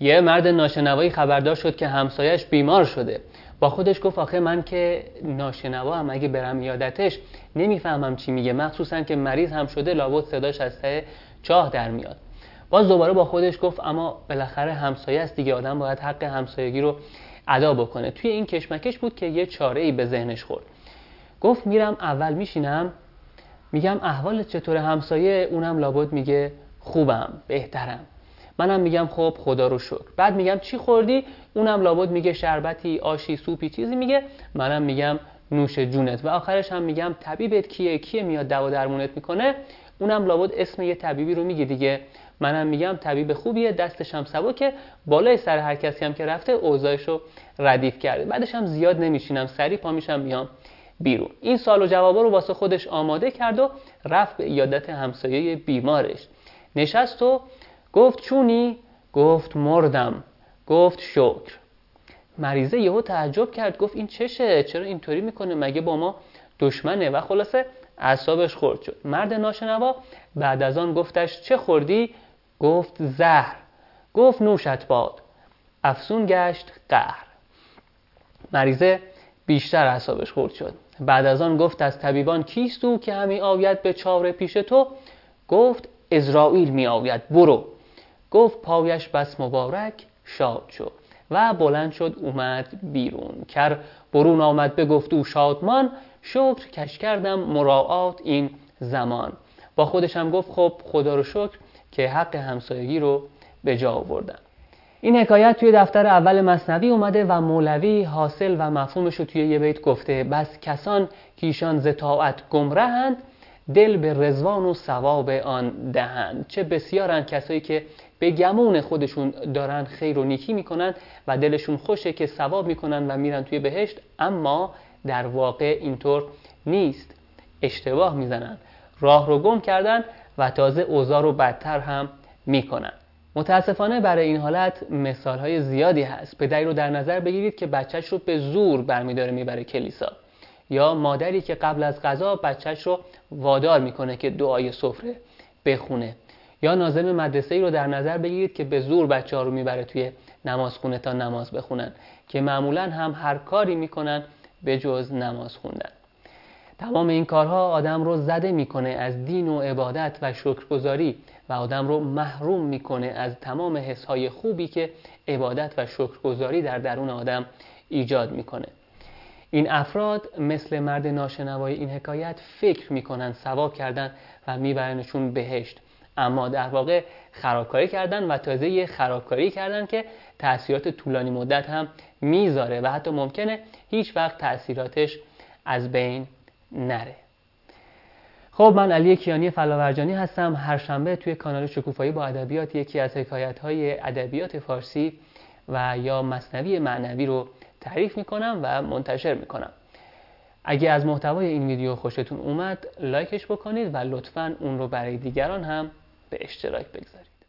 یه مرد ناشنوایی خبردار شد که همسایش بیمار شده. با خودش گفت آخه من که ناشنوا هم اگه برم یادتش نمی‌فهمم چی میگه. مخصوصا که مریض هم شده لابد صداش از ته چاه در میاد. باز دوباره با خودش گفت اما بالاخره همسایه است دیگه آدم باید حق همسایگی رو ادا بکنه. توی این کشمکش بود که یه چاره ای به ذهنش خورد. گفت میرم اول میشینم میگم احوال چطور همسایه اونم لابد میگه خوبم بهترم. منم میگم خب خدا رو شکر. بعد میگم چی خوردی؟ اونم لابد میگه شربتی آشی سوپی چیزی میگه. منم میگم نوش جونت. و آخرش هم میگم طبیبت کیه؟ کیه میاد دوا درمونت می‌کنه؟ اونم لابد اسم یه طبیبی رو میگه دیگه. منم میگم طبیب خوبیه دستش هم سبکه. بالای سر هر کسی هم که رفته اوضاعش رو ردیف کرده. بعدش هم زیاد نمیشینم سری پا میشم میام بیرون. این سال و جوابا رو واسه خودش آماده کرد و رفت به ایادت همسایه بیمارش. نشست و گفت چونی؟ گفت مردم. گفت شکر. مریضه یهو تعجب کرد. گفت این چشه؟ چرا اینطوری می‌کنه؟ مگه با ما دشمنه؟ و خلاصه اعصابش خورد شد. مرد ناشنوا بعد از آن گفتش چه خوردی؟ گفت زهر. گفت نوشت باد. افسون گشت قهر. مریضه بیشتر اعصابش خورد شد. بعد از آن گفت از طبیبان کیست او که همی آید به چاره پیش تو؟ گفت ازرائیل می آید. برو. گفت پایش بس مبارک شاد شد و بلند شد اومد بیرون. کر برون آمد بگفت او شادمان شکر کش کردم مراعات این زمان. با خودش هم گفت خب خدا رو شکر که حق همسایگی رو به جا آوردم این حکایت توی دفتر اول مصنوی اومده و مولوی حاصل و مفهومش رو توی یه بیت گفته. بس کسان که ایشان ز طاعت گمرهند دل به رزوان و ثواب آن دهند. چه بسیارن کسایی که به گمون خودشون دارن خیر و نیکی می‌کنن و دلشون خوشه که ثواب می‌کنن و میرن توی بهشت اما در واقع اینطور نیست. اشتباه می‌زنن. راه رو گم کردن و تازه اوضاع رو بدتر هم می‌کنن. متاسفانه برای این حالت مثال های زیادی هست. پدری رو در نظر بگیرید که بچهش رو به زور برمیداره می‌بره کلیسا. یا مادری که قبل از غذا بچهش رو وادار می‌کنه که دعای سفره بخونه. یا ناظم مدرسه ای رو در نظر بگیرید که به زور بچه ها رو می‌بره توی نمازخونه تا نماز بخونن که معمولا هم هر کاری می‌کنن به جز نماز خوندن. تمام این کارها آدم رو زده می‌کنه از دین و عبادت و شکرگزاری و آدم رو محروم می‌کنه از تمام حسهای خوبی که عبادت و شکرگزاری در درون آدم ایجاد می‌کنه. این افراد مثل مرد ناشنوای این حکایت فکر می‌کنن ثواب کردن و میبرنشون بهشت. اما در واقع خرابکاری کردن و تازه یه خرابکاری کردن که تاثیرات طولانی مدت هم می‌ذاره و حتی ممکنه هیچ وقت تاثیراتش از بین نره. خب من علی کیانی فلاورجانی هستم. هر شنبه توی کانال شکوفایی با ادبیات یکی از حکایت های ادبیات فارسی و یا مصنوی معنوی رو تعریف می‌کنم و منتشر می‌کنم. اگه از محتوای این ویدیو خوشتون اومد لایکش بکنید و لطفا اون رو برای دیگران هم به اشتراک بگذارید.